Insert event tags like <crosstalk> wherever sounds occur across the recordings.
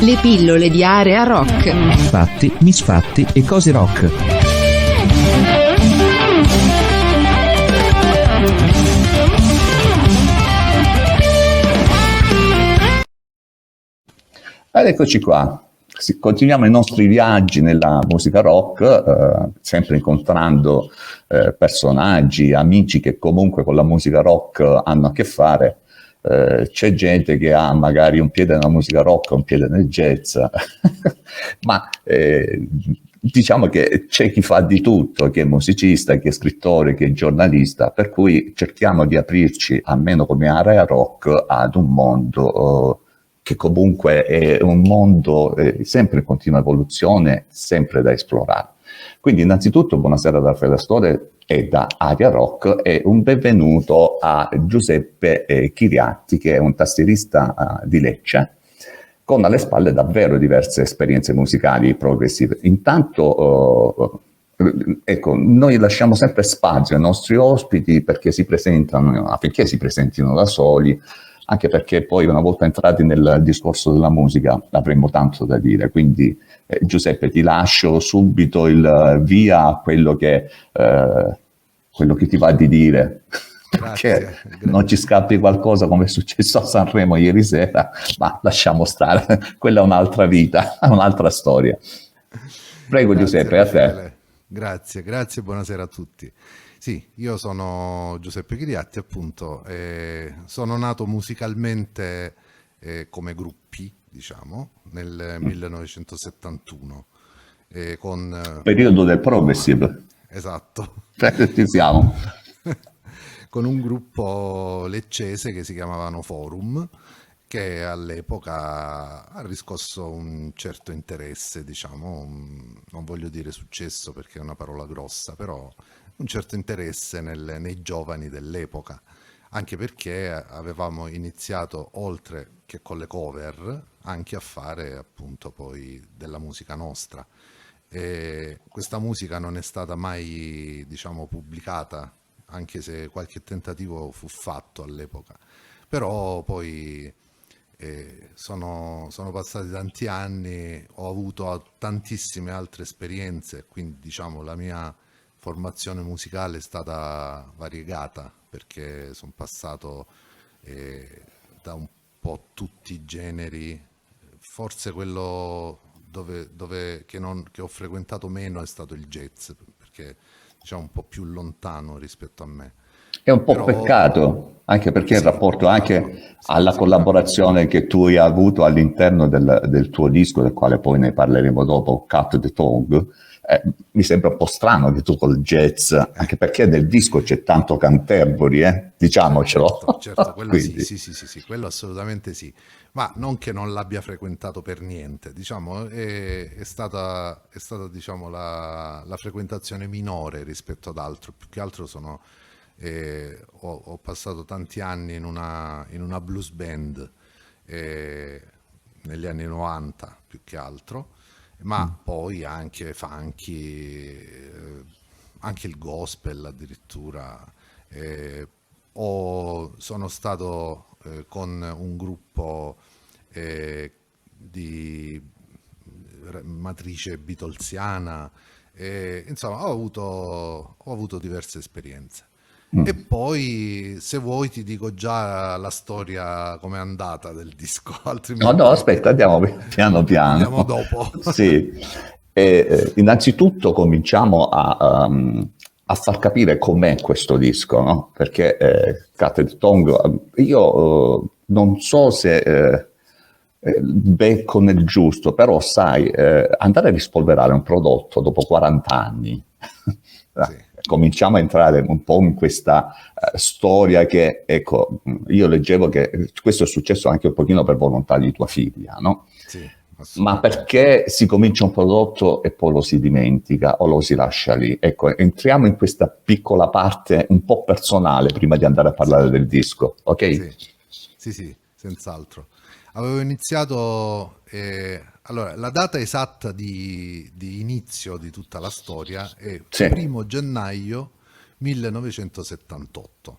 Le pillole di area rock. Fatti, misfatti e cose rock. Ed eccoci qua. Continuiamo i nostri viaggi nella musica rock, eh, sempre incontrando eh, personaggi, amici che comunque con la musica rock hanno a che fare. Eh, c'è gente che ha magari un piede nella musica rock, un piede nel jazz, <laughs> ma eh, diciamo che c'è chi fa di tutto, chi è musicista, chi è scrittore, chi è giornalista, per cui cerchiamo di aprirci, almeno come area rock, ad un mondo che comunque è un mondo eh, sempre in continua evoluzione, sempre da esplorare. Quindi innanzitutto buonasera da Raffaele Astore e da Aria Rock e un benvenuto a Giuseppe eh, Chiriatti che è un tastierista uh, di Lecce con alle spalle davvero diverse esperienze musicali progressive. Intanto uh, ecco, noi lasciamo sempre spazio ai nostri ospiti perché si presentano, affinché si presentino da soli, anche perché poi una volta entrati nel discorso della musica avremmo tanto da dire, quindi eh, Giuseppe ti lascio subito il via a quello che, eh, quello che ti va di dire. Grazie, perché grazie. non ci scappi qualcosa come è successo a Sanremo ieri sera, ma lasciamo stare, <laughs> quella è un'altra vita, <laughs> un'altra storia. Prego grazie, Giuseppe, a te. Grazie, grazie, buonasera a tutti. Sì, io sono Giuseppe Chiriatti, appunto, eh, sono nato musicalmente eh, come gruppi, diciamo, nel 1971. Eh, con, Periodo del progressive. Esatto. <laughs> Ci siamo. <laughs> con un gruppo leccese che si chiamavano Forum, che all'epoca ha riscosso un certo interesse, diciamo, non voglio dire successo perché è una parola grossa, però un certo interesse nel, nei giovani dell'epoca, anche perché avevamo iniziato, oltre che con le cover, anche a fare appunto poi della musica nostra. E questa musica non è stata mai, diciamo, pubblicata, anche se qualche tentativo fu fatto all'epoca. Però poi eh, sono, sono, passati tanti anni, ho avuto tantissime altre esperienze, quindi diciamo la mia formazione musicale è stata variegata perché sono passato eh, da un po' tutti i generi, forse quello dove, dove che, non, che, ho frequentato meno è stato il jazz, perché diciamo un po' più lontano rispetto a me. È un po' Però... peccato, anche perché sì, il rapporto anche alla collaborazione che tu hai avuto all'interno del, del, tuo disco, del quale poi ne parleremo dopo, Cut the Tongue, eh, mi sembra un po' strano che tu col jazz, anche perché nel disco c'è tanto Canterbury, eh? diciamocelo. Certo, certo quello sì, <laughs> sì, sì, sì, sì, quello assolutamente sì, ma non che non l'abbia frequentato per niente, diciamo, è, è stata, è stata diciamo, la, la, frequentazione minore rispetto ad altro, più che altro sono, eh, ho, ho, passato tanti anni in una, in una blues band, eh, negli anni 90 più che altro, ma mm. poi anche funky, eh, anche il gospel addirittura. Eh, ho, sono stato eh, con un gruppo eh, di matrice beatlesiana, insomma ho avuto, ho avuto diverse esperienze. Mm. E poi, se vuoi, ti dico già la storia come è andata del disco. <laughs> Altrimenti... No, no, aspetta, andiamo piano piano. Andiamo dopo. <laughs> sì. E, eh, innanzitutto cominciamo a, um, a, far capire com'è questo disco, no? Perché eh, Cat Tongue, io uh, non so se eh, eh, becco nel giusto, però sai, eh, andare a rispolverare un prodotto dopo 40 anni... sì cominciamo a entrare un po' in questa uh, storia che, ecco, io leggevo che questo è successo anche un pochino per volontà di tua figlia, no? Sì, Ma perché si comincia un prodotto e poi lo si dimentica o lo si lascia lì? Ecco, entriamo in questa piccola parte un po' personale prima di andare a parlare sì. del disco, ok? Sì, sì, sì senz'altro. Avevo iniziato eh, allora, la data esatta di, di, inizio di tutta la storia è sì. primo gennaio 1978.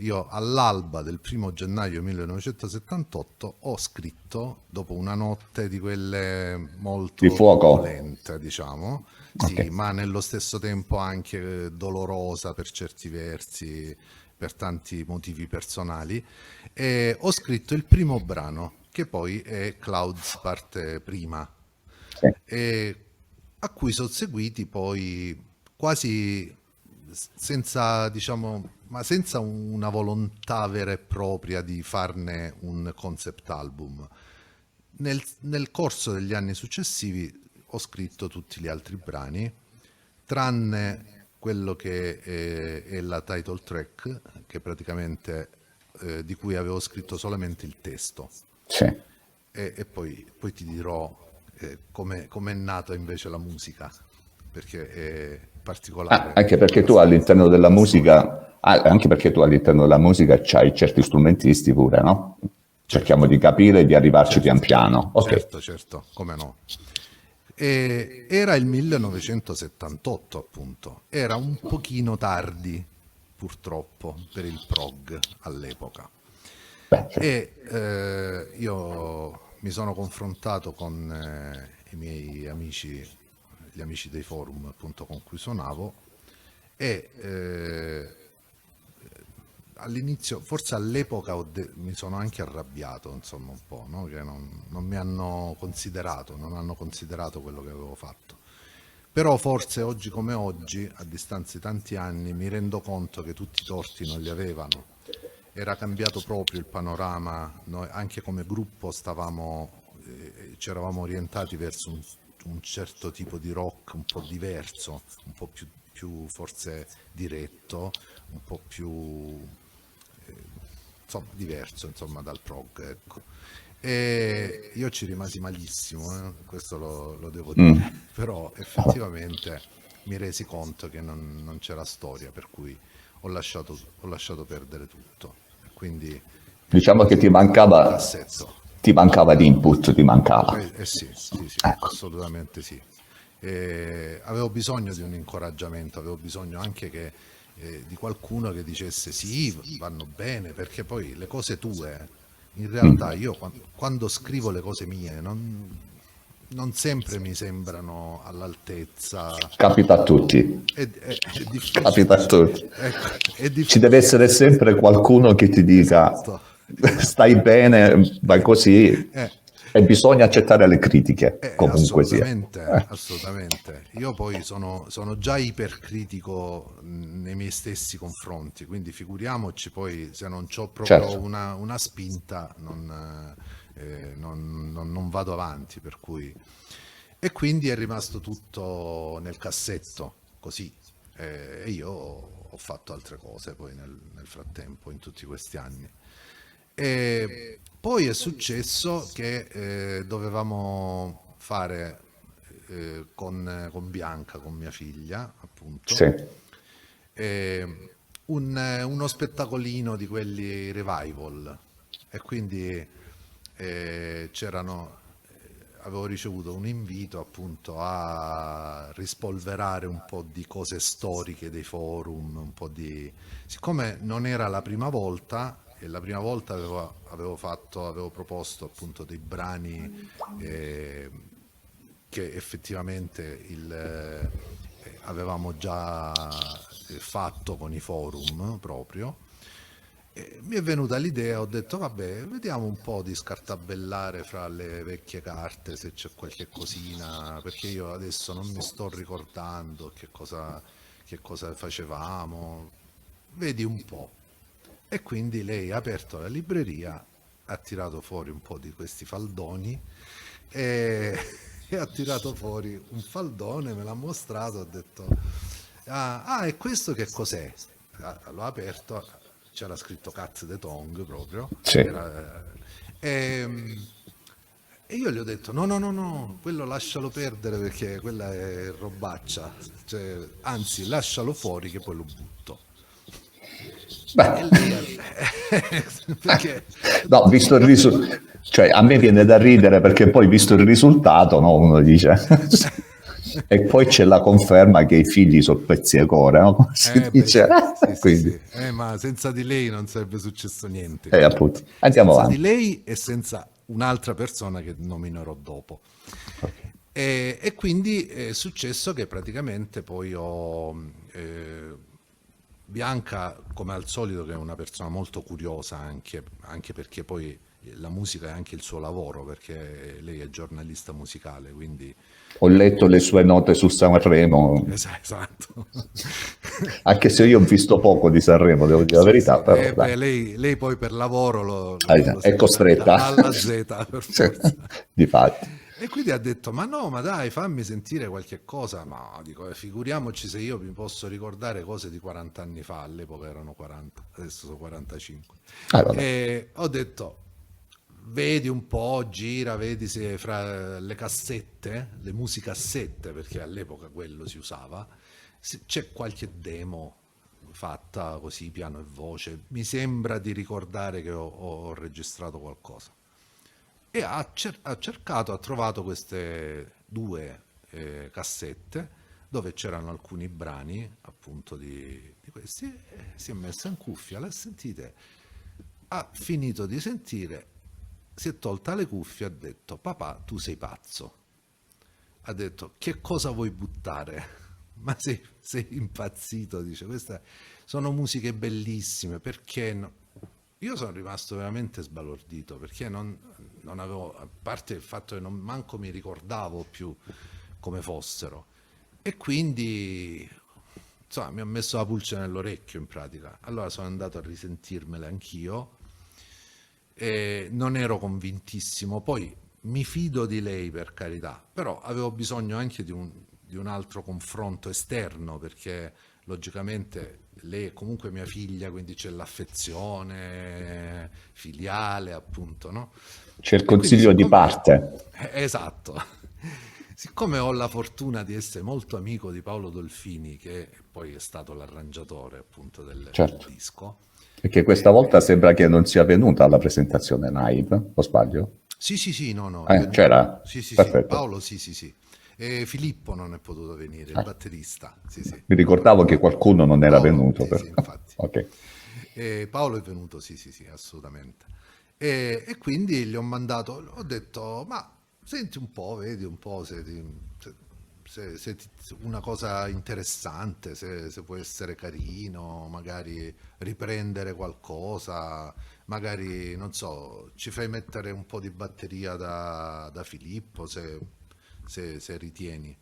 io all'alba del primo gennaio 1978 ho scritto, dopo una notte di quelle molto Di fuoco. violente, diciamo, sì, Ok. ma nello stesso tempo anche dolorosa per certi versi, per tanti motivi personali, ho scritto il primo brano, che poi è Clouds parte prima, Sì. e a cui sono seguiti poi quasi senza, diciamo, ma senza una volontà vera e propria di farne un concept album. Nel, nel corso degli anni successivi ho scritto tutti gli altri brani, tranne quello che è, è la title track, che praticamente eh, di cui avevo scritto solamente il testo. Sì. E, e poi, poi ti dirò eh, come è nata invece la musica, perché è particolare. Ah, anche perché tu all'interno della musica, ah, anche perché tu all'interno della musica c'hai certi strumentisti pure, no? Cerchiamo di capire e di arrivarci pian piano. Ok. Certo, certo, come no. E era il 1978, appunto. Era un pochino tardi, purtroppo, per il prog all'epoca. Beh. E eh, io mi sono confrontato con eh, i miei amici, gli amici dei forum appunto con cui suonavo e eh, all'inizio, forse all'epoca de- mi sono anche arrabbiato insomma un po', no? che non, non mi hanno considerato, non hanno considerato quello che avevo fatto. Però forse oggi come oggi, a distanza di tanti anni, mi rendo conto che tutti i torti non li avevano era cambiato proprio il panorama, noi anche come gruppo stavamo, eh, ci eravamo orientati verso un, un certo tipo di rock un po' diverso, un po' più, più forse diretto, un po' più eh, insomma diverso insomma dal prog ecco. e io ci rimasi malissimo eh, questo lo, lo devo dire. Però effettivamente mi resi conto che non, non c'era storia per cui ho lasciato, ho lasciato perdere tutto quindi Diciamo che ti mancava, ti mancava di input, ti mancava. eh, eh sì, sì, sì, Ecco. assolutamente sì. E avevo bisogno di un incoraggiamento, avevo bisogno anche che, eh, di qualcuno che dicesse sì, vanno bene, perché poi le cose tue, in realtà io quan- quando, scrivo le cose mie non, non sempre mi sembrano all'altezza. Capita a tutti. È, è- è difficile. Capita a tutti. Ci deve essere sempre qualcuno che ti dica stai bene, vai così. Eh. E bisogna accettare le critiche, Eh, comunque sia. assolutamente, Eh. assolutamente. Io poi sono, sono già ipercritico nei miei stessi confronti, quindi figuriamoci poi se non ho proprio Certo. una, una spinta non, eh, non- non- non vado avanti, per cui... E quindi è rimasto tutto nel cassetto, così. Eh, E io ho fatto altre cose poi nel, nel frattempo, in tutti questi anni. E poi è successo che eh, dovevamo fare eh, con, con Bianca, con mia figlia, appunto, Sì. eh, un- uno spettacolino di quelli revival. E quindi eh, avevo ricevuto un invito appunto a rispolverare un po' di cose storiche dei forum, un po' di... Siccome non era la prima volta, e la prima volta avevo, avevo fatto, avevo proposto appunto dei brani eh, che effettivamente il, eh, avevamo già eh, fatto con i forum proprio. E mi è venuta l'idea, ho detto vabbè, vediamo un po' di scartabellare fra le vecchie carte se c'è qualche cosina, perché io adesso non mi sto ricordando che cosa, che cosa facevamo, vedi un po'. E quindi lei ha aperto la libreria, ha tirato fuori un po' di questi faldoni e, <laughs> e ha tirato fuori un faldone, me l'ha mostrato, ho detto, ah, ah, e questo che cos'è? L'ho aperto, c'era scritto Cats de Tong proprio. Sì. Era, eh, ehm, e io gli ho detto: no, no, no, no, quello lascialo perdere perché quella è robaccia. Cioè, anzi, lascialo fuori che poi lo butto. Beh, E <laughs> perché <laughs> no, visto il risultato, cioè a me viene da ridere perché poi visto il risultato, no, uno dice, <laughs> <laughs> e poi c'è la conferma che i figli sono pezzi di cuore, no? Come si Eh, beh, dice. sì, sì, Quindi, sì. Eh, ma senza di lei non sarebbe successo niente. eh, appunto. Andiamo senza avanti. di lei e senza un'altra persona che nominerò dopo. E, e quindi è successo che praticamente poi ho eh, Bianca, come al solito, che è una persona molto curiosa anche, anche perché poi la musica è anche il suo lavoro, perché lei è giornalista musicale, quindi Ho letto le sue note su Sanremo, es- esatto. <laughs> anche se io ho visto poco di Sanremo, devo dire la verità, però Eh, beh, lei, lei poi per lavoro lo, Ah, lo è segue costretta. alla Z per <laughs> forza. Difatti. E quindi ha detto: Ma no, ma dai, fammi sentire qualche cosa. Ma dico, eh, figuriamoci se io mi posso ricordare cose di 40 anni fa. All'epoca erano 40, adesso sono 45. Ah. E ho detto: Vedi un po', gira, vedi se fra le cassette, le musicassette, perché all'epoca quello si usava, se c'è qualche demo fatta così piano e voce. Mi sembra di ricordare che ho, ho registrato qualcosa. E ha, cer- ha cercato, ha trovato queste due eh, cassette dove c'erano alcuni brani appunto di, di questi, si è messa in cuffia, l'ha sentite, ha finito di sentire, si è tolta le cuffie e ha detto papà tu sei pazzo, ha detto che cosa vuoi buttare? <laughs> Ma sei, sei impazzito, dice, queste sono musiche bellissime, perché no? Io sono rimasto veramente sbalordito perché non, non avevo, a parte il fatto che non manco mi ricordavo più come fossero e quindi insomma mi ha messo la pulce nell'orecchio in pratica. Allora sono andato a risentirmele anch'io e non ero convintissimo. Poi mi fido di lei per carità, però avevo bisogno anche di un, di un altro confronto esterno perché logicamente lei è comunque mia figlia, quindi c'è l'affezione filiale, appunto, no? C'è il E quindi consiglio di parte. Eh, Esatto. Siccome ho la fortuna di essere molto amico di Paolo Dolfini, che poi è stato l'arrangiatore appunto del, del Certo. disco, Perché questa volta sembra che non sia venuta alla presentazione live, o sbaglio? Sì, sì, sì, no, no. Eh, c'era? Sì, sì, sì. Paolo, sì, sì, sì. E Filippo non è potuto venire, il Ah. batterista, sì, sì. Mi ricordavo che qualcuno non era Paolo, venuto. sì, per- sì, infatti. <laughs> Ok. E Paolo è venuto, sì, sì, sì, assolutamente. E, e quindi gli ho mandato, ho detto, ma senti un po', vedi un po' se, se- se- se una cosa interessante, se, se può essere carino, magari riprendere qualcosa, magari, non so, ci fai mettere un po' di batteria da, da Filippo, se, se- se ritieni.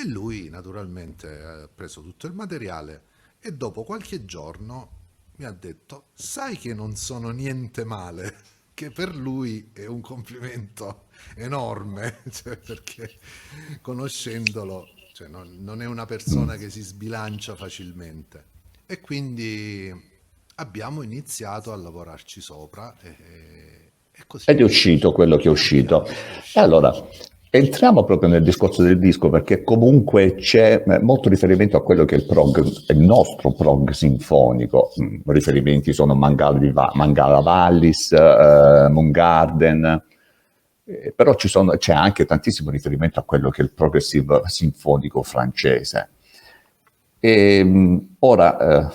E lui naturalmente ha preso tutto il materiale e dopo qualche giorno mi ha detto, sai che non sono niente male, <laughs> che per lui è un complimento enorme, <laughs> cioè, perché conoscendolo cioè, non, non è una persona che si sbilancia facilmente. E quindi abbiamo iniziato a lavorarci sopra e, e così. Ed è uscito quello che è uscito. E allora, entriamo proprio nel discorso del disco perché comunque c'è eh, molto riferimento a quello che è il prog, il nostro prog sinfonico. Mm, Riferimenti sono Mangala Vallis, eh, Moon Garden, eh, però sono- c'è anche tantissimo riferimento a quello che è il progressive sinfonico francese. E, mh, ora, eh,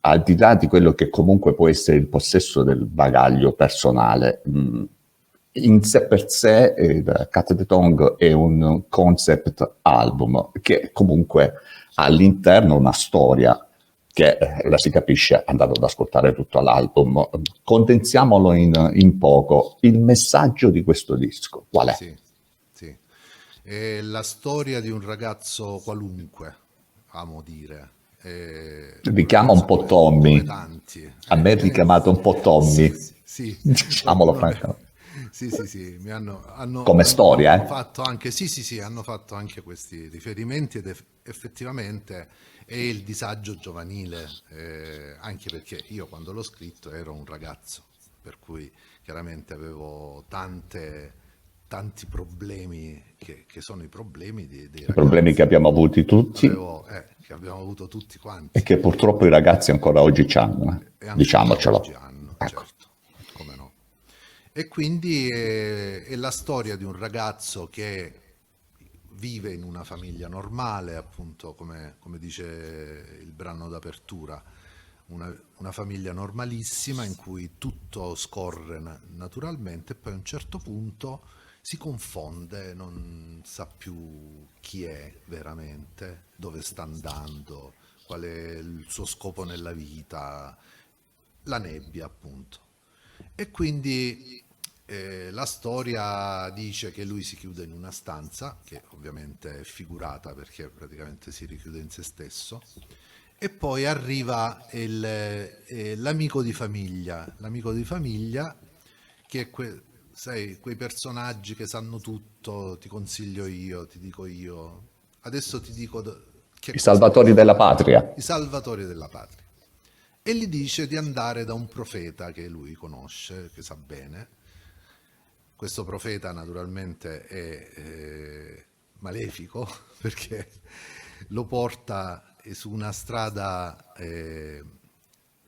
al di là di quello che comunque può essere il possesso del bagaglio personale, mh, in sé per sé eh, Cat the Tongue è un concept album che comunque ha all'interno una storia che eh, la si capisce andando ad ascoltare tutto l'album. Condensiamolo in, in poco. Il messaggio di questo disco, qual è? Sì, sì. È la storia di un ragazzo qualunque, amo dire. È Richiama un po' Tommy. A me è richiamato un po' Tommy. Sì, sì. Diciamolo francamente. Sì, sì, sì, mi hanno, hanno- Come hanno storia, eh? fatto anche, sì, sì, sì, hanno fatto anche questi riferimenti ed eff- effettivamente è il disagio giovanile, eh, anche perché io quando l'ho scritto ero un ragazzo, per cui chiaramente avevo tante, tanti problemi che, che sono i problemi di- dei I problemi ragazzi. che abbiamo avuti tutti Avevo- eh, che abbiamo avuto tutti quanti. e che purtroppo i ragazzi ancora oggi hanno. eh. E Diciamocelo. oggi hanno, Ecco. certo, come no. E quindi è, è la storia di un ragazzo che vive in una famiglia normale, appunto come, come dice il brano d'apertura, una, una, famiglia normalissima in cui tutto scorre na- naturalmente e poi a un certo punto si confonde, non sa più chi è veramente, dove sta andando, qual è il suo scopo nella vita, la nebbia appunto. E quindi eh, la storia dice che lui si chiude in una stanza, che ovviamente è figurata perché praticamente si richiude in se stesso, e poi arriva il, eh, l'amico di famiglia, l'amico di famiglia che è que- sai, quei personaggi che sanno tutto, ti consiglio io, ti dico io. Adesso ti dico... I salvatori della patria. I salvatori della patria. E gli dice di andare da un profeta che lui conosce, che sa bene. Questo profeta naturalmente è eh, malefico <laughs> perché lo porta su una strada eh,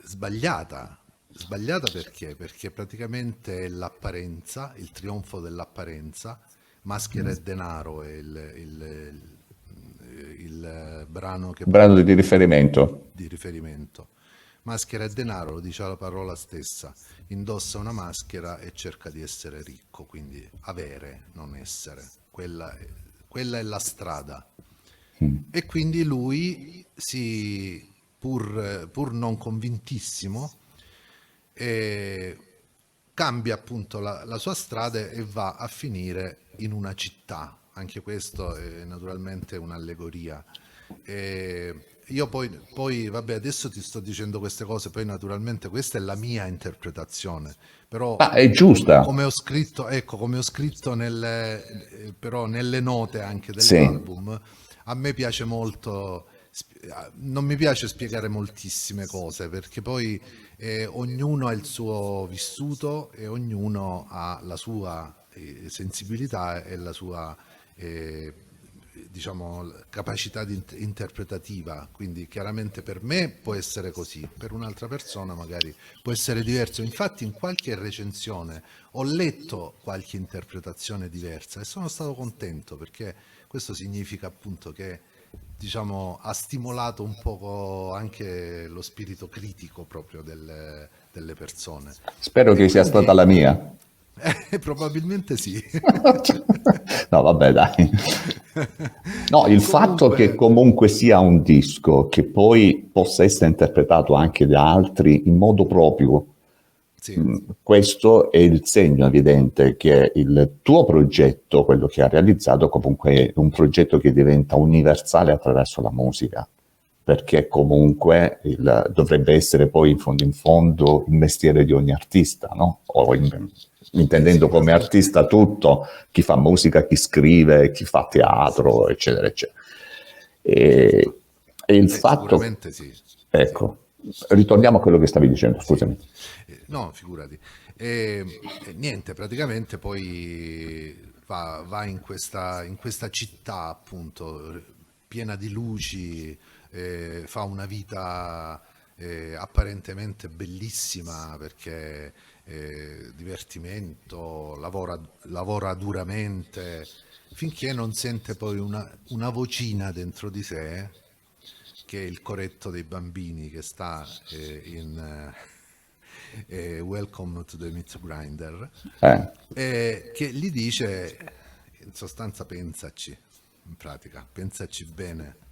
sbagliata, Sbagliata perché? Perché praticamente è l'apparenza, il trionfo dell'apparenza, maschera e denaro è il, il, il, il brano che... Brano di riferimento. Di riferimento. Maschera e denaro, lo dice la parola stessa, indossa una maschera e cerca di essere ricco, quindi avere, non essere. Quella è, quella è la strada. Mm. E quindi lui si, pur, pur non convintissimo, e cambia appunto la, la, sua strada e va a finire in una città. Anche questo è naturalmente un'allegoria. E io poi, poi, vabbè, adesso ti sto dicendo queste cose, poi naturalmente questa è la mia interpretazione, però ah, è giusta. Come ho scritto, ecco, come ho scritto nelle, però nelle note anche dell'album, sì. a me piace molto non mi piace spiegare moltissime cose perché poi eh, ognuno ha il suo vissuto e ognuno ha la sua eh, sensibilità e la sua eh, diciamo capacità di interpretativa quindi chiaramente per me può essere così per un'altra persona magari può essere diverso infatti in qualche recensione ho letto qualche interpretazione diversa e sono stato contento perché questo significa appunto che diciamo, ha stimolato un po' anche lo spirito critico proprio delle, delle persone. Spero e che quindi... sia stata la mia. <laughs> Eh, probabilmente sì. <laughs> no, vabbè, dai. <laughs> No, il fatto che comunque sia un disco che poi possa essere interpretato anche da altri in modo proprio, sì. Mm, questo è il segno evidente che il tuo progetto, quello che hai realizzato, comunque è un progetto che diventa universale attraverso la musica, perché comunque il, dovrebbe essere poi in fondo in fondo il mestiere di ogni artista, no? In, intendendo come artista tutto, chi fa musica, chi scrive, chi fa teatro, eccetera, eccetera. E, e il Beh, fatto... Sì. Ecco, ritorniamo a quello che stavi dicendo, scusami. Eh, no, figurati. E, e niente, praticamente poi va, va in, questa, in, questa, città appunto piena di luci, eh, fa una vita eh, apparentemente bellissima perché eh, divertimento, lavora, lavora, duramente, finché non sente poi una, una vocina dentro di sé che è il corretto dei bambini che sta eh, in eh, Welcome to the Meat Grinder, eh. che gli dice, in sostanza pensaci, in pratica, pensaci bene.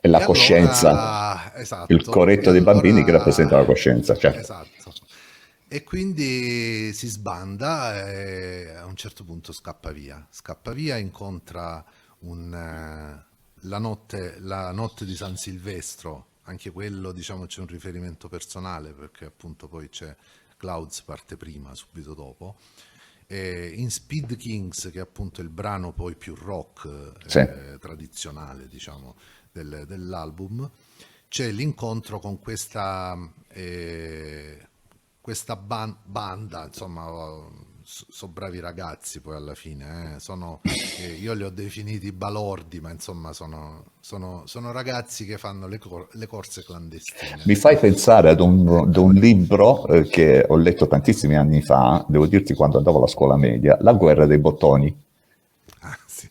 E la e coscienza, allora, esatto, il corretto dei allora, bambini che rappresenta la coscienza. Certo. Esatto. E quindi si sbanda e a un certo punto scappa via. Scappa via, incontra un la notte, la notte di San Silvestro, anche quello diciamo c'è un riferimento personale perché appunto poi c'è Clouds parte prima, subito dopo. E in Speed Kings, che è appunto il brano poi più rock sì. eh, tradizionale, diciamo, del, dell'album, c'è l'incontro con questa, eh, questa ban- banda, insomma, sono bravi ragazzi poi alla fine, eh. sono, eh, io li ho definiti balordi, ma insomma sono, sono, sono ragazzi che fanno le, cor- le, corse clandestine. Mi fai pensare ad un, ad un libro eh, che ho letto tantissimi anni fa, devo dirti quando andavo alla scuola media, La guerra dei bottoni. Ah, sì.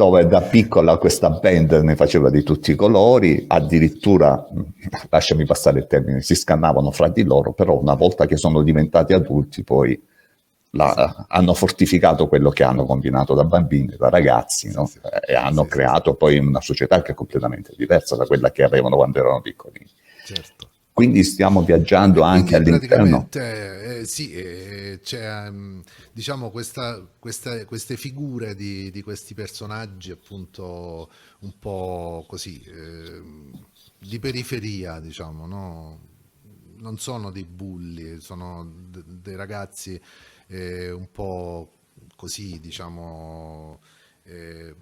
Dove da piccola questa band ne faceva di tutti i colori, addirittura, <laughs> lasciami passare il termine, si scannavano fra di loro, però una volta che sono diventati adulti poi la, hanno fortificato quello che hanno combinato da bambini, da ragazzi, no? e hanno creato poi una società che è completamente diversa da quella che avevano quando erano piccolini. Certo. Quindi stiamo viaggiando anche all'interno. Eh, sì, eh, c'è um, diciamo questa, questa, queste figure di, di, questi personaggi appunto un po' così eh, di periferia, diciamo, no? non sono dei bulli, sono d- dei ragazzi eh, un po' così, diciamo, eh,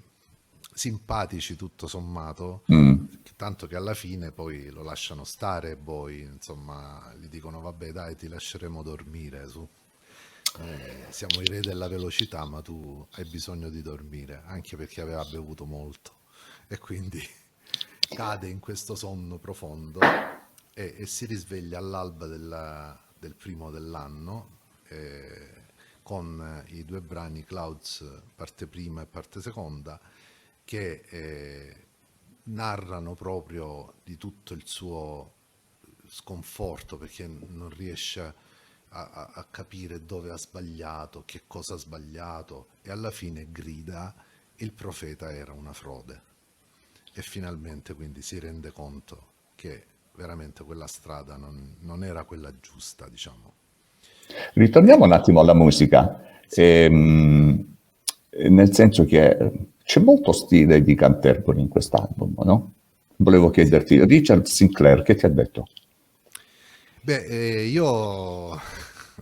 simpatici tutto sommato, mm. tanto che alla fine poi lo lasciano stare e poi, insomma, gli dicono vabbè dai ti lasceremo dormire su. Eh, siamo i re della velocità, ma tu hai bisogno di dormire, anche perché aveva bevuto molto e quindi <laughs> cade in questo sonno profondo e, e si risveglia all'alba della, del primo dell'anno. Eh, con i due brani Clouds parte prima e parte seconda che eh, narrano proprio di tutto il suo sconforto perché non riesce a, a, a, capire dove ha sbagliato, che cosa ha sbagliato e alla fine grida il profeta era una frode e finalmente quindi si rende conto che veramente quella strada non, non era quella giusta, diciamo. Ritorniamo un attimo alla musica, ehm, nel senso che c'è molto stile di Canterbury in quest'album, no? Volevo chiederti, Richard Sinclair, che ti ha detto? Beh, eh, io,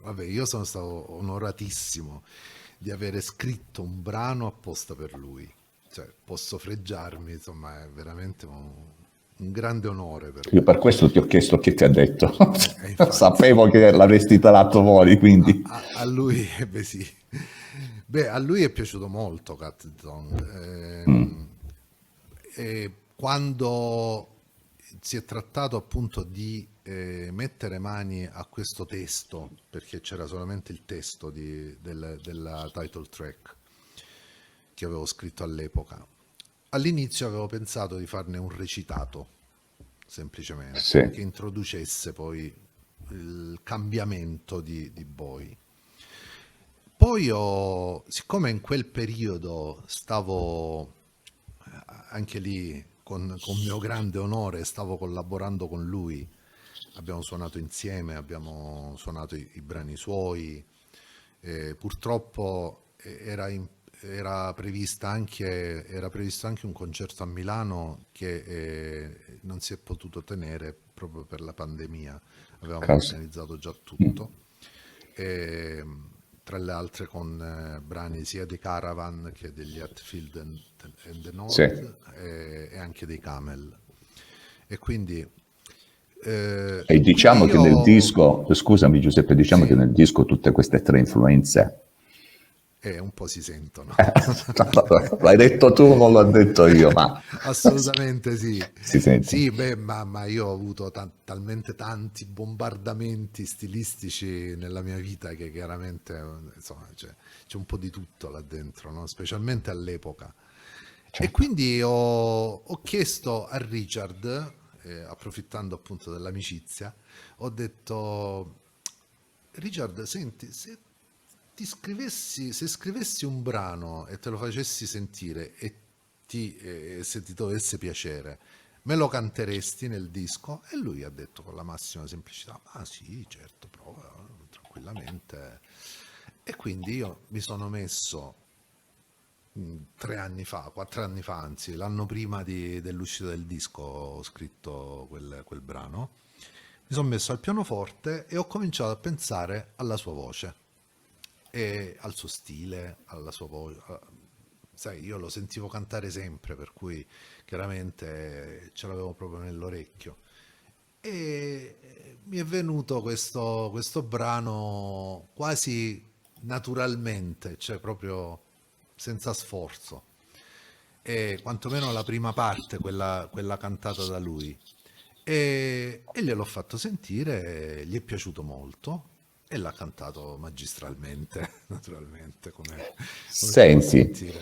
vabbè, io sono stato onoratissimo di avere scritto un brano apposta per lui. Cioè, posso freggiarmi, insomma, è veramente un, un grande onore per Io per questo ti ho chiesto che ti ha detto. Eh, <laughs> Sapevo che l'avresti tirato fuori, quindi... A, a, lui, eh, beh sì. Beh, a lui è piaciuto molto Cat eh, mm. e quando si è trattato appunto di eh, mettere mani a questo testo, perché c'era solamente il testo di, del, della title track che avevo scritto all'epoca, all'inizio avevo pensato di farne un recitato, semplicemente, sì. che introducesse poi il cambiamento di, di Boy. Poi ho, siccome in quel periodo stavo anche lì con, con mio grande onore, stavo collaborando con lui, abbiamo suonato insieme, abbiamo suonato i, i brani suoi, eh, purtroppo era in era, anche, era, previsto anche un concerto a Milano che eh, non si è potuto tenere proprio per la pandemia. Avevamo Caso. organizzato già tutto. Mm. E, tra le altre con eh, brani sia di Caravan che degli Hatfield and, and the North sì. e, e, anche dei Camel. E quindi... Eh, e diciamo io... che nel disco, scusami Giuseppe, diciamo sì. che nel disco tutte queste tre influenze eh, un po' si sentono. <laughs> L'hai detto tu, non l'ho detto io, ma... Assolutamente sì. Si sente. Sì, beh, ma, ma io ho avuto ta- talmente tanti bombardamenti stilistici nella mia vita che chiaramente insomma, c'è, c'è un po' di tutto là dentro, no? specialmente all'epoca. Certo. E quindi ho, ho, chiesto a Richard, eh, approfittando appunto dell'amicizia, ho detto... Richard, senti, se ti scrivessi, se scrivessi un brano e te lo facessi sentire e ti, eh, se ti dovesse piacere, me lo canteresti nel disco? E lui ha detto con la massima semplicità, ah sì, certo, prova tranquillamente. E quindi io mi sono messo mm, tre anni fa, quattro anni fa, anzi, l'anno prima di, dell'uscita del disco ho scritto quel, quel brano, mi sono messo al pianoforte e ho cominciato a pensare alla sua voce e al suo stile, alla sua voce. Sai, io lo sentivo cantare sempre, per cui chiaramente ce l'avevo proprio nell'orecchio. E mi è venuto questo, questo brano quasi naturalmente, cioè proprio senza sforzo. E quantomeno la prima parte, quella, quella cantata da lui. E, e gliel'ho fatto sentire, gli è piaciuto molto e l'ha cantato magistralmente, <laughs> naturalmente. Come, Senti,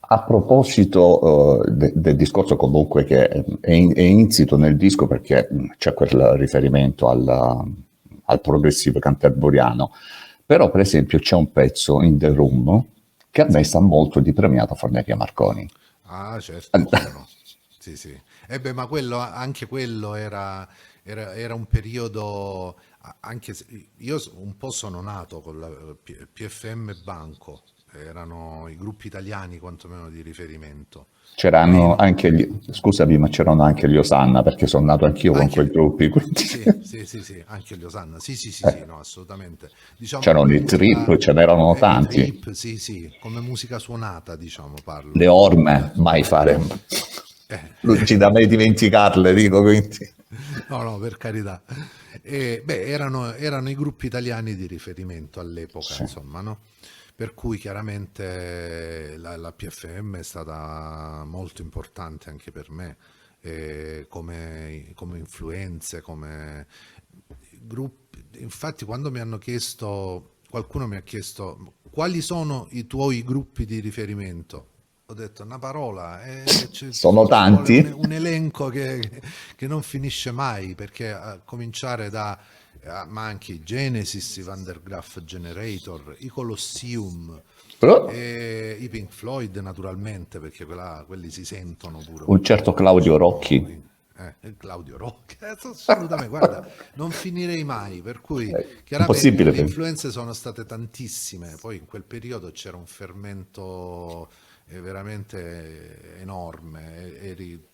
A proposito uh, de- del discorso comunque che è, in- è, insito nel disco perché c'è quel riferimento al, al progressivo canterburiano, però per esempio c'è un pezzo in The Room che a me sta molto di premiato Forneria Marconi. Ah certo, sì sì. Eh beh, ma quello, anche quello era, era, era un periodo, anche se io un po' sono nato con la PFM Banco, erano i gruppi italiani quantomeno di riferimento. C'erano anche gli, scusami, ma c'erano anche gli Osanna, perché sono nato anch'io anche, con quei gruppi. Sì, <laughs> sì, sì, sì, anche gli Osanna, sì, sì, sì, eh. sì no, assolutamente. Diciamo c'erano i trip, ce n'erano tanti. Trip, sì, sì, come musica suonata, diciamo, parlo. Le orme, mai fare. Eh. Non ci da mai dimenticarle, dico quindi. No, no, per carità. Eh, beh, erano, erano, i gruppi italiani di riferimento all'epoca, sì. insomma, no? Per cui chiaramente la, la, PFM è stata molto importante anche per me, eh, come, come, influenze, come gruppi. Infatti quando mi hanno chiesto, qualcuno mi ha chiesto quali sono i tuoi gruppi di riferimento, ho detto una parola, eh, <laughs> sono tanti. Un, un elenco che, che, non finisce mai, perché a cominciare da eh, ma anche i Genesis, i Van der Graaf Generator, i Colosseum, Però... i Pink Floyd naturalmente, perché quella, quelli si sentono pure. Un certo Claudio Rocchi. Eh, Claudio Rocchi, eh, assolutamente, guarda, non finirei mai, per cui eh, chiaramente le influenze sono state tantissime, poi in quel periodo c'era un fermento eh, veramente enorme, eri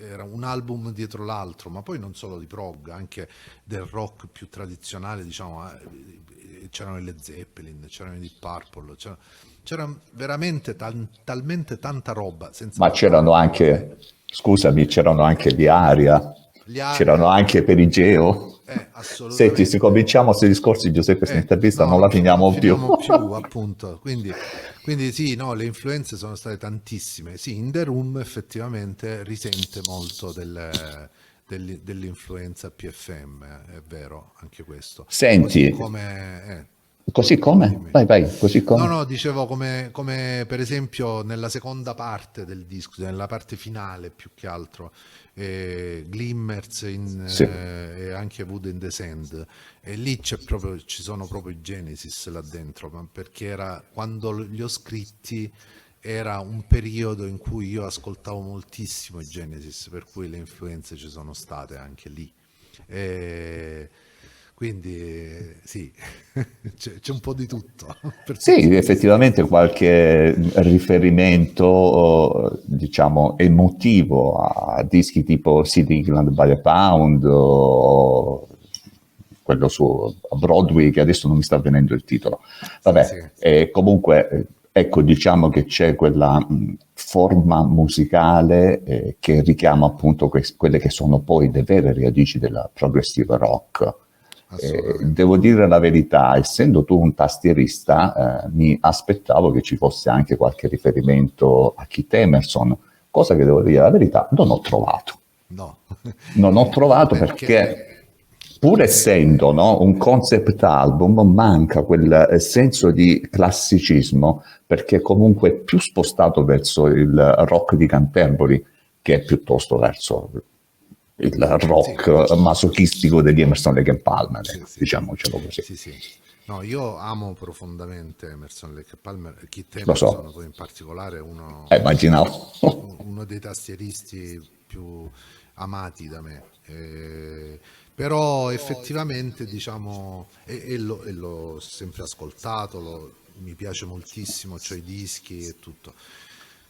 era un album dietro l'altro, ma poi non solo di prog, anche del rock più tradizionale, diciamo, eh, c'erano le Zeppelin, c'erano i Deep Purple, c'era, c'era veramente tal, talmente tanta roba. ma c'erano anche, scusami, c'erano anche gli Aria, c'erano anche Perigeo. Eh, Senti, se cominciamo questi discorsi, Giuseppe, questa eh, intervista no, non la finiamo, non più. più <laughs> appunto. Quindi, quindi sì, no, le influenze sono state tantissime. Sì, in The Room effettivamente risente molto del, del, dell'influenza PFM, è vero anche questo. Senti, Così come... Eh, Così come? Vai, vai, così come? No, no, dicevo come, come, per esempio nella seconda parte del disco, nella parte finale più che altro, eh, Glimmers in, sì. eh, e anche Wood in the Sand, e lì proprio, ci sono proprio i Genesis là dentro, ma perché era, quando li ho scritti era un periodo in cui io ascoltavo moltissimo i Genesis, per cui le influenze ci sono state anche lì. E, quindi sì, <laughs> c'è, c'è, un po' di tutto. <laughs> Sì, effettivamente qualche riferimento, diciamo, emotivo a dischi tipo City England by a Pound o quello su Broadway che adesso non mi sta venendo il titolo. Vabbè, sì, sì. Eh, comunque ecco diciamo che c'è quella mh, forma musicale eh, che richiama appunto que- quelle che sono poi le vere radici della progressive rock eh, devo dire la verità, essendo tu un tastierista, eh, mi aspettavo che ci fosse anche qualche riferimento a Keith Emerson, cosa che devo dire la verità, non ho trovato. No. non ho trovato <laughs> perché, perché pur essendo no, un concept album, manca quel eh, senso di classicismo perché comunque è più spostato verso il rock di Canterbury che piuttosto verso il rock sì, masochistico degli Emerson Lake and Palmer, sì, sì, diciamocelo così. Sì, sì. No, io amo profondamente Emerson Lake Palmer, Kit Emerson so. in particolare uno, eh, <laughs> uno dei tastieristi più amati da me. Eh, però effettivamente diciamo, e, e, lo, e l'ho sempre ascoltato, lo, mi piace moltissimo, ho i dischi e tutto,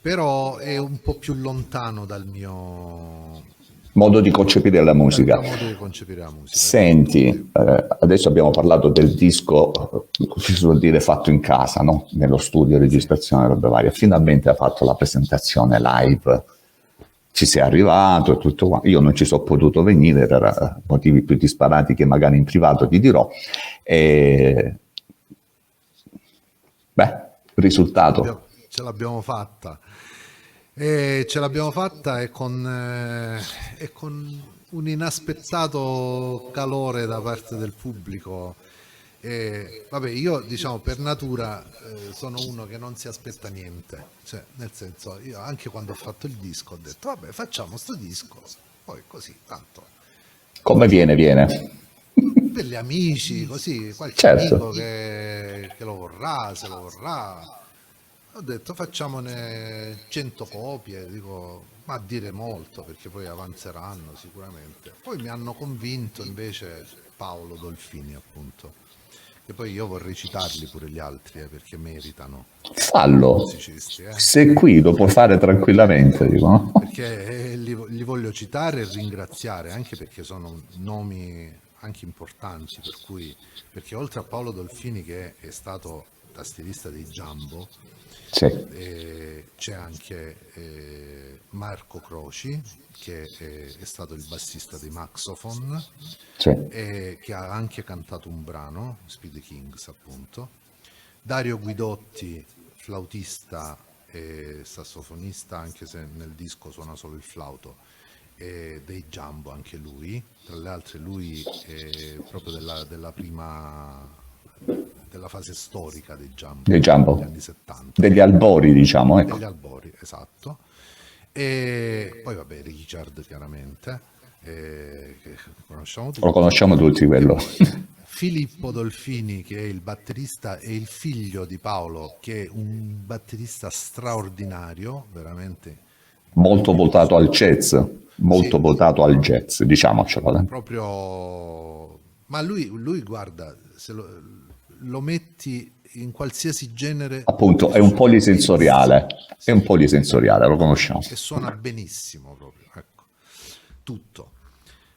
però è un po' più lontano dal mio modo di concepire la musica. Modo di concepire la musica. Senti, eh, adesso abbiamo parlato del disco, come si suol dire, fatto in casa, no? nello studio, registrazione, robe varie. Finalmente ha fatto la presentazione live, ci sei arrivato e tutto qua. Io non ci sono potuto venire per eh, motivi più disparati che magari in privato ti dirò. E... Beh, risultato. Ce l'abbiamo fatta. E ce l'abbiamo fatta e con, eh, e con un inaspettato calore da parte del pubblico. E, vabbè, io diciamo per natura eh, sono uno che non si aspetta niente, cioè nel senso, io anche quando ho fatto il disco ho detto vabbè facciamo sto disco, poi così, tanto. Come viene, viene. Per gli amici, così, qualche Certo. amico che, che lo vorrà, se lo vorrà. Ho detto facciamone 100 copie, dico, ma a dire molto perché poi avanzeranno sicuramente. Poi mi hanno convinto invece Paolo Dolfini appunto, che poi io vorrei citarli pure gli altri eh, perché meritano Fallo. eh. Se qui lo puoi fare tranquillamente, dico, no? perché eh, li, li voglio citare e ringraziare anche perché sono nomi anche importanti per cui perché oltre a Paolo Dolfini che è stato tastierista dei Jumbo Sì. eh, c'è anche eh, Marco Croci che è, è stato il bassista dei Maxophone sì. e che ha anche cantato un brano Speed Kings appunto Dario Guidotti flautista e sassofonista anche se nel disco suona solo il flauto e dei Jumbo anche lui tra le altre lui è proprio della, della prima della fase storica dei Jumbo Dei Jumbo. degli anni 70 Degli albori, diciamo, ecco. degli albori, esatto. E poi vabbè, Richard chiaramente, eh, che conosciamo tutti. Lo conosciamo tutti quello. Filippo Dolfini, che è il batterista, e il figlio di Paolo, che è un batterista straordinario, veramente Molto votato al jazz, molto Sì. votato al jazz, diciamocelo. eh. proprio... Ma lui, lui guarda, se lo, lo metti in qualsiasi genere... Appunto, è un polisensoriale, è un polisensoriale, lo conosciamo. e suona benissimo proprio, ecco, tutto.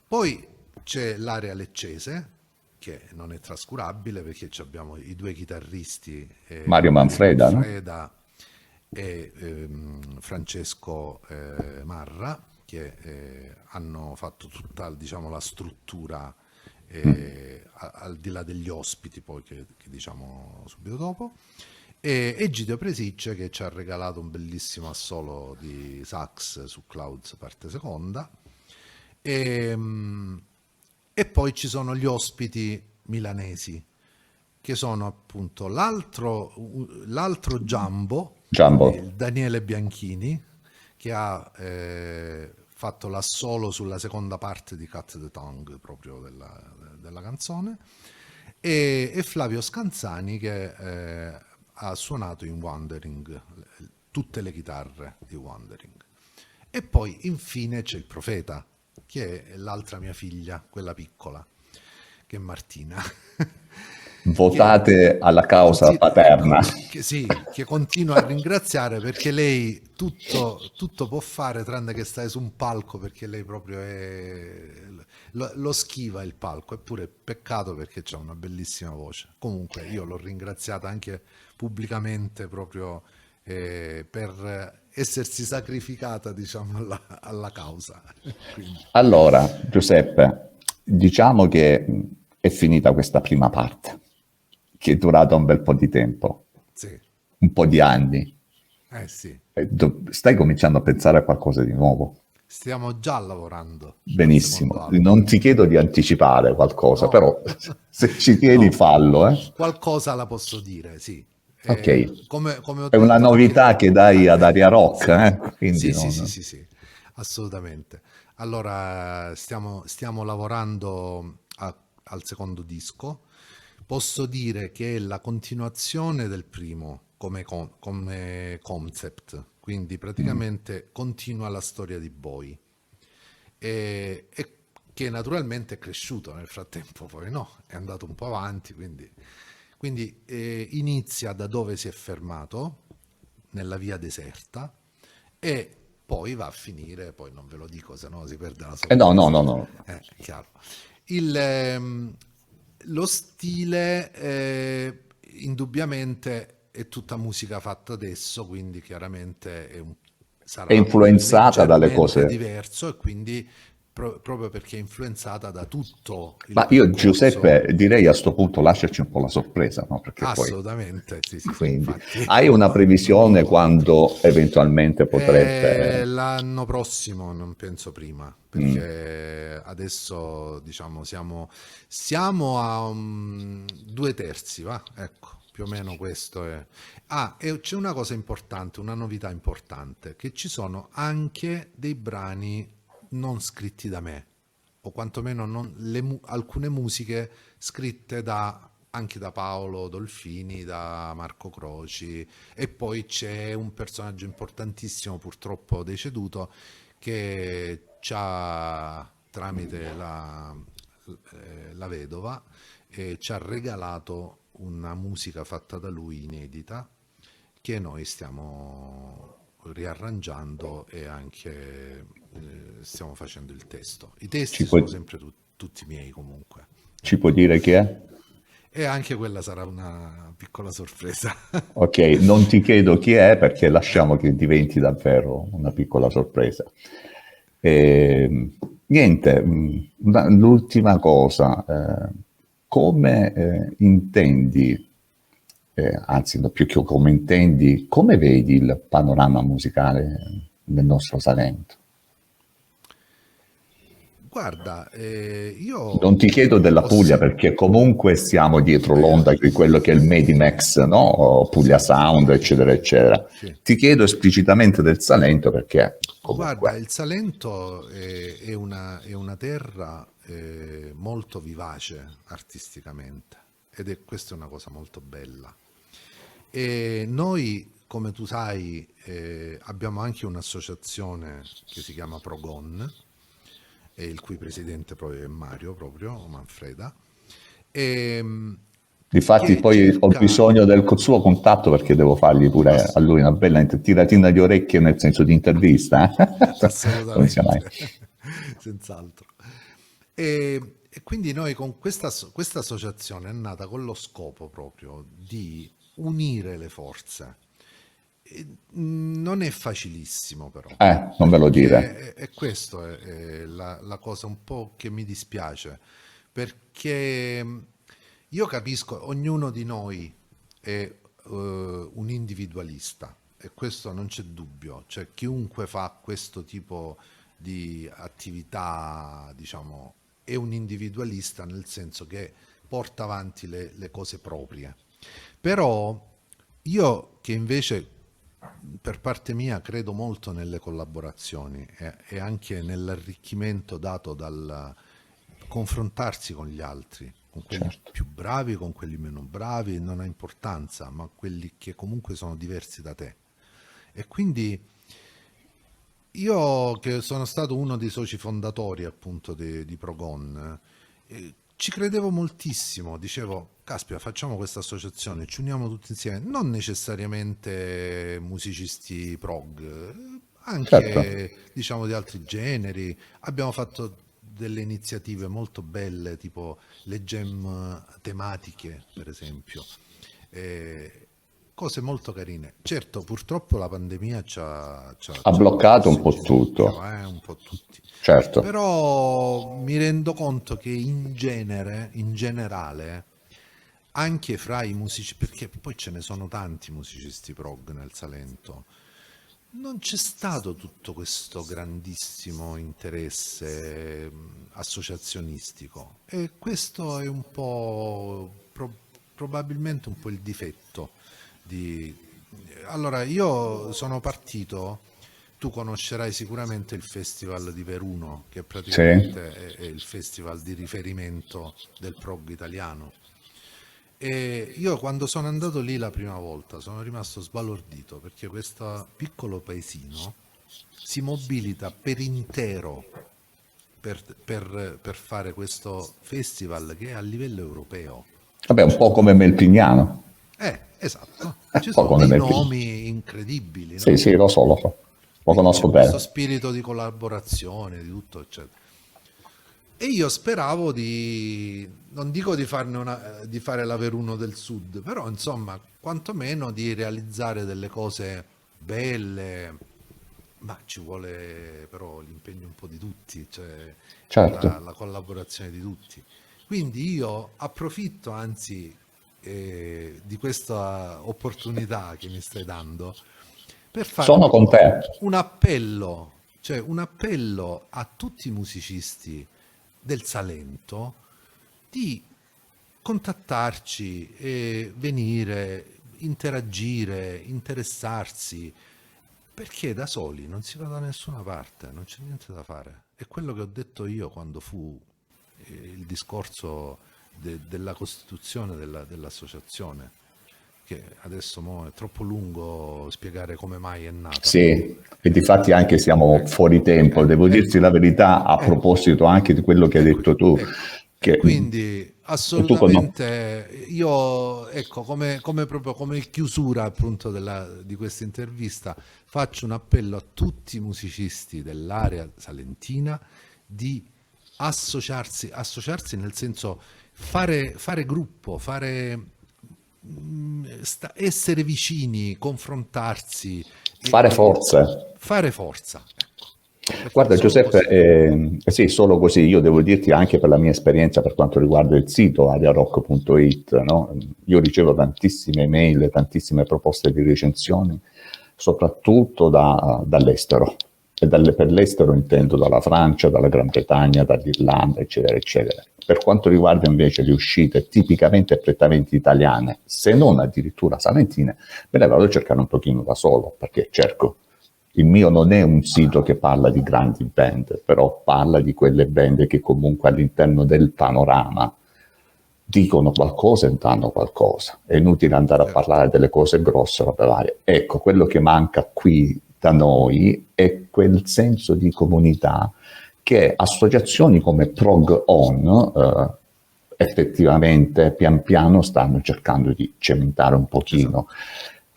Poi c'è l'area leccese, che non è trascurabile perché abbiamo i due chitarristi, eh, Mario Manfreda, no? Manfreda e ehm, Francesco eh, Marra, che eh, hanno fatto tutta diciamo, la struttura eh, a- al di là degli ospiti, poi che, che diciamo subito dopo. E Egidio Presicce che ci ha regalato un bellissimo assolo di sax su Clouds parte seconda. E, mm, e poi ci sono gli ospiti milanesi, che sono appunto l'altro, l'altro Jumbo. il Daniele Bianchini, che ha eh, fatto l'assolo sulla seconda parte di Cut the Tongue, proprio della, della canzone, e, e Flavio Scanzani che eh, ha suonato in Wandering tutte le chitarre di Wandering. E poi infine c'è il Profeta, che è l'altra mia figlia, quella piccola, che è Martina. <laughs> Votate alla causa Conti- paterna. Che, sì, che continua a ringraziare perché lei tutto, tutto può fare tranne che stare su un palco perché lei proprio è, lo, lo schiva il palco, eppure peccato perché ha una bellissima voce. Comunque io l'ho ringraziata anche pubblicamente proprio eh, per essersi sacrificata diciamo alla, alla causa. Quindi, Allora, Giuseppe, diciamo che è finita questa prima parte, che è durata un bel po' di tempo, sì, un po' di anni. eh sì, E do- Stai cominciando a pensare a qualcosa di nuovo. stiamo già lavorando. Benissimo. Non ti chiedo di anticipare qualcosa, No. però <laughs> se ci tieni No. fallo. eh. Qualcosa la posso dire, sì. Ok. Eh, come, come ho È una novità anche- che dai ad Aria Rock, eh? Sì, sì, non- sì, sì, sì, assolutamente. Allora, stiamo, stiamo lavorando a- al secondo disco. Posso dire che è la continuazione del primo come, come concept, quindi praticamente continua la storia di Boy. E, e che naturalmente è cresciuto nel frattempo, poi no, è andato un po' avanti, quindi, quindi eh, inizia da dove si è fermato, nella via deserta, e poi va a finire, poi non ve lo dico, se no si perde la Eh, no, no, no, no. eh, chiaro. Il, ehm, lo stile eh, indubbiamente è tutta musica fatta adesso, quindi chiaramente è, un, sarà È influenzata dalle cose- diverso e quindi pro- proprio perché è influenzata da tutto il Ma io percorso. Giuseppe direi a sto punto lasciarci un po' la sorpresa, no? Perché poi Assolutamente, sì, sì, sì, quindi infatti. hai una previsione quando eventualmente potrebbe Eh, l'anno prossimo, non penso prima, perché adesso diciamo siamo, siamo a um, due terzi, va? Ecco, più o meno questo è. Ah, e c'è una cosa importante, una novità importante, che ci sono anche dei brani non scritti da me, o quantomeno non- le alcune musiche scritte da, anche da Paolo Dolfini, da Marco Croci, e poi c'è un personaggio importantissimo, purtroppo deceduto, che ci ha, tramite la, eh, la vedova, eh, ci ha regalato una musica fatta da lui inedita che noi stiamo riarrangiando e anche eh, stiamo facendo il testo. I testi Ci sono puoi- sempre tu- tutti miei comunque. ci puoi dire chi è? E anche quella sarà una piccola sorpresa. <laughs> Ok, non ti chiedo chi è perché lasciamo che diventi davvero una piccola sorpresa. Ehm, niente, una- l'ultima cosa, eh, come eh, intendi, eh, anzi più che come intendi, come vedi il panorama musicale nel nostro Salento? Guarda, eh, io... Non ti chiedo della Puglia perché comunque siamo dietro l'onda di quello che è il Medimax, no? Puglia Sound, eccetera, eccetera. Sì. Ti chiedo esplicitamente del Salento perché Guarda, comunque il Salento è, è una, è una terra eh, molto vivace artisticamente ed è questa è una cosa molto bella. E noi, come tu sai, eh, abbiamo anche un'associazione che si chiama Progon, e il cui presidente proprio è Mario, proprio Manfreda. E, Difatti che poi ho cerca- bisogno del suo contatto perché devo fargli pure a lui una bella tiratina di orecchie nel senso di intervista. eh? <laughs> Assolutamente, <laughs> senz'altro. E, e quindi noi con questa, questa associazione è nata con lo scopo proprio di unire le forze. Mh, non è facilissimo però. Eh, non ve lo dire. E, questo è, la, la cosa un po' che mi dispiace, perché mh, io capisco, ognuno di noi è eh, un individualista e questo non c'è dubbio, cioè chiunque fa questo tipo di attività, diciamo, è un individualista nel senso che porta avanti le, le cose proprie. Però io che invece per parte mia credo molto nelle collaborazioni e, e anche nell'arricchimento dato dal confrontarsi con gli altri, con quelli Certo. più bravi, con quelli meno bravi, non ha importanza, ma quelli che comunque sono diversi da te. E quindi io che sono stato uno dei soci fondatori appunto di, di Progon, eh, ci credevo moltissimo, dicevo, caspita, facciamo questa associazione, ci uniamo tutti insieme, non necessariamente musicisti prog, anche Certo. diciamo di altri generi. Abbiamo fatto delle iniziative molto belle, tipo le jam tematiche, per esempio. Eh, cose molto carine. Certo, purtroppo la pandemia ci ha, ci Ha bloccato un po' tutto. eh, un po' tutti. Certo. Però mi rendo conto che in genere, in generale, anche fra i musicisti, perché poi ce ne sono tanti musicisti prog nel Salento, non c'è stato tutto questo grandissimo interesse mh, associazionistico e questo è un po' pro- probabilmente un po' il difetto di... Allora, io sono partito, tu conoscerai sicuramente il Festival di Veruno, che praticamente è, è il festival di riferimento del prog italiano. E io quando sono andato lì la prima volta sono rimasto sbalordito perché questo piccolo paesino si mobilita per intero per, per- per fare questo festival che è a livello europeo. Vabbè, un po' come Melpignano. Eh, esatto. Un Ci sono dei nomi incredibili. no? Sì, sì, lo so, lo so. Lo conosco bene. questo spirito di collaborazione, di tutto, eccetera. E io speravo di, non dico di, farne una, di fare la Veruno del Sud, però insomma, quantomeno di realizzare delle cose belle, ma ci vuole però l'impegno un po' di tutti, cioè Certo. la, la collaborazione di tutti. Quindi io approfitto anzi eh, di questa opportunità che mi stai dando per fare te. un appello, cioè un appello a tutti i musicisti del Salento di contattarci e venire, interagire, interessarsi, perché da soli non si va da nessuna parte, non c'è niente da fare. È quello che ho detto io quando fu eh, il discorso de- della costituzione della- dell'associazione, che adesso è troppo lungo spiegare come mai è nata. Sì, e difatti anche siamo fuori tempo, devo dirti la verità a proposito anche di quello che hai detto tu. Ecco. Che Quindi assolutamente io ecco come, come proprio come chiusura appunto della- di questa intervista faccio un appello a tutti i musicisti dell'area salentina di associarsi, associarsi nel senso fare, fare gruppo, fare mm, essere vicini, confrontarsi, fare forze. fare forza. ecco. Guarda Giuseppe, così- eh, sì, solo così, io devo dirti anche per la mia esperienza per quanto riguarda il sito ariarock.it, no? Io ricevo tantissime email, tantissime proposte di recensioni, soprattutto da- dall'estero. E dalle- per l'estero intendo dalla Francia, dalla Gran Bretagna, dall'Irlanda, eccetera, eccetera. Per quanto riguarda invece le uscite tipicamente e prettamente italiane, se non addirittura salentine, me le vado a cercare un pochino da solo, perché cerco il mio non è un sito che parla di grandi band, però parla di quelle band che comunque all'interno del panorama dicono qualcosa e danno qualcosa. È inutile andare a Certo. parlare delle cose grosse, robe varie. Ecco, quello che manca qui da noi è quel senso di comunità che associazioni come Prog On eh, effettivamente pian piano stanno cercando di cementare un pochino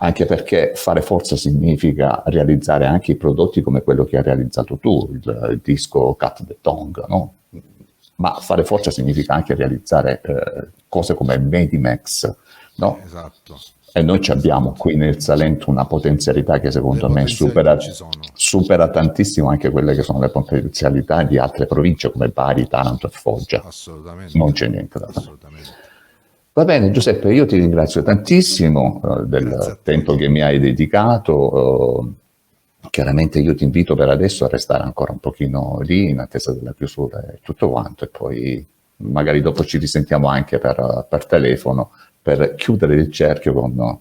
anche perché fare forza significa realizzare anche i prodotti come quello che hai realizzato tu, il, il disco Cut the Tongue, no? Ma fare forza significa anche realizzare eh, cose come Medimax, no? Esatto. E noi ci abbiamo qui nel Salento una potenzialità che secondo Le me supera, supera tantissimo anche quelle che sono le potenzialità di altre province come Bari, Taranto e Foggia. Assolutamente. Non c'è niente da fare. Va bene Giuseppe, io ti ringrazio tantissimo eh, del tempo che mi hai dedicato. eh, chiaramente io ti invito per adesso a restare ancora un pochino lì in attesa della chiusura e tutto quanto e poi magari dopo ci risentiamo anche per, per telefono per chiudere il cerchio con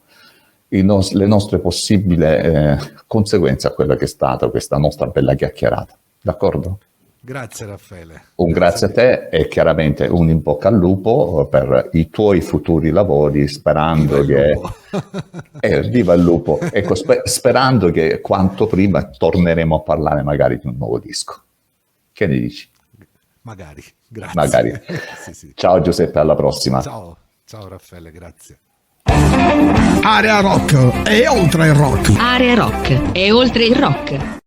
i nos- le nostre possibili eh, conseguenze a quella che è stata questa nostra bella chiacchierata. D'accordo? Grazie Raffaele. Un grazie a te e chiaramente un in bocca al lupo per i tuoi futuri lavori, sperando Viva che... <laughs> Eh, viva il lupo! Ecco, spe- sperando che quanto prima torneremo a parlare magari di un nuovo disco. Che ne dici? Magari. Grazie. Magari. <laughs> Sì, sì. Ciao Giuseppe, alla prossima. Ciao. Ciao Raffaele, grazie. Area rock e oltre il rock. Area rock e oltre il rock.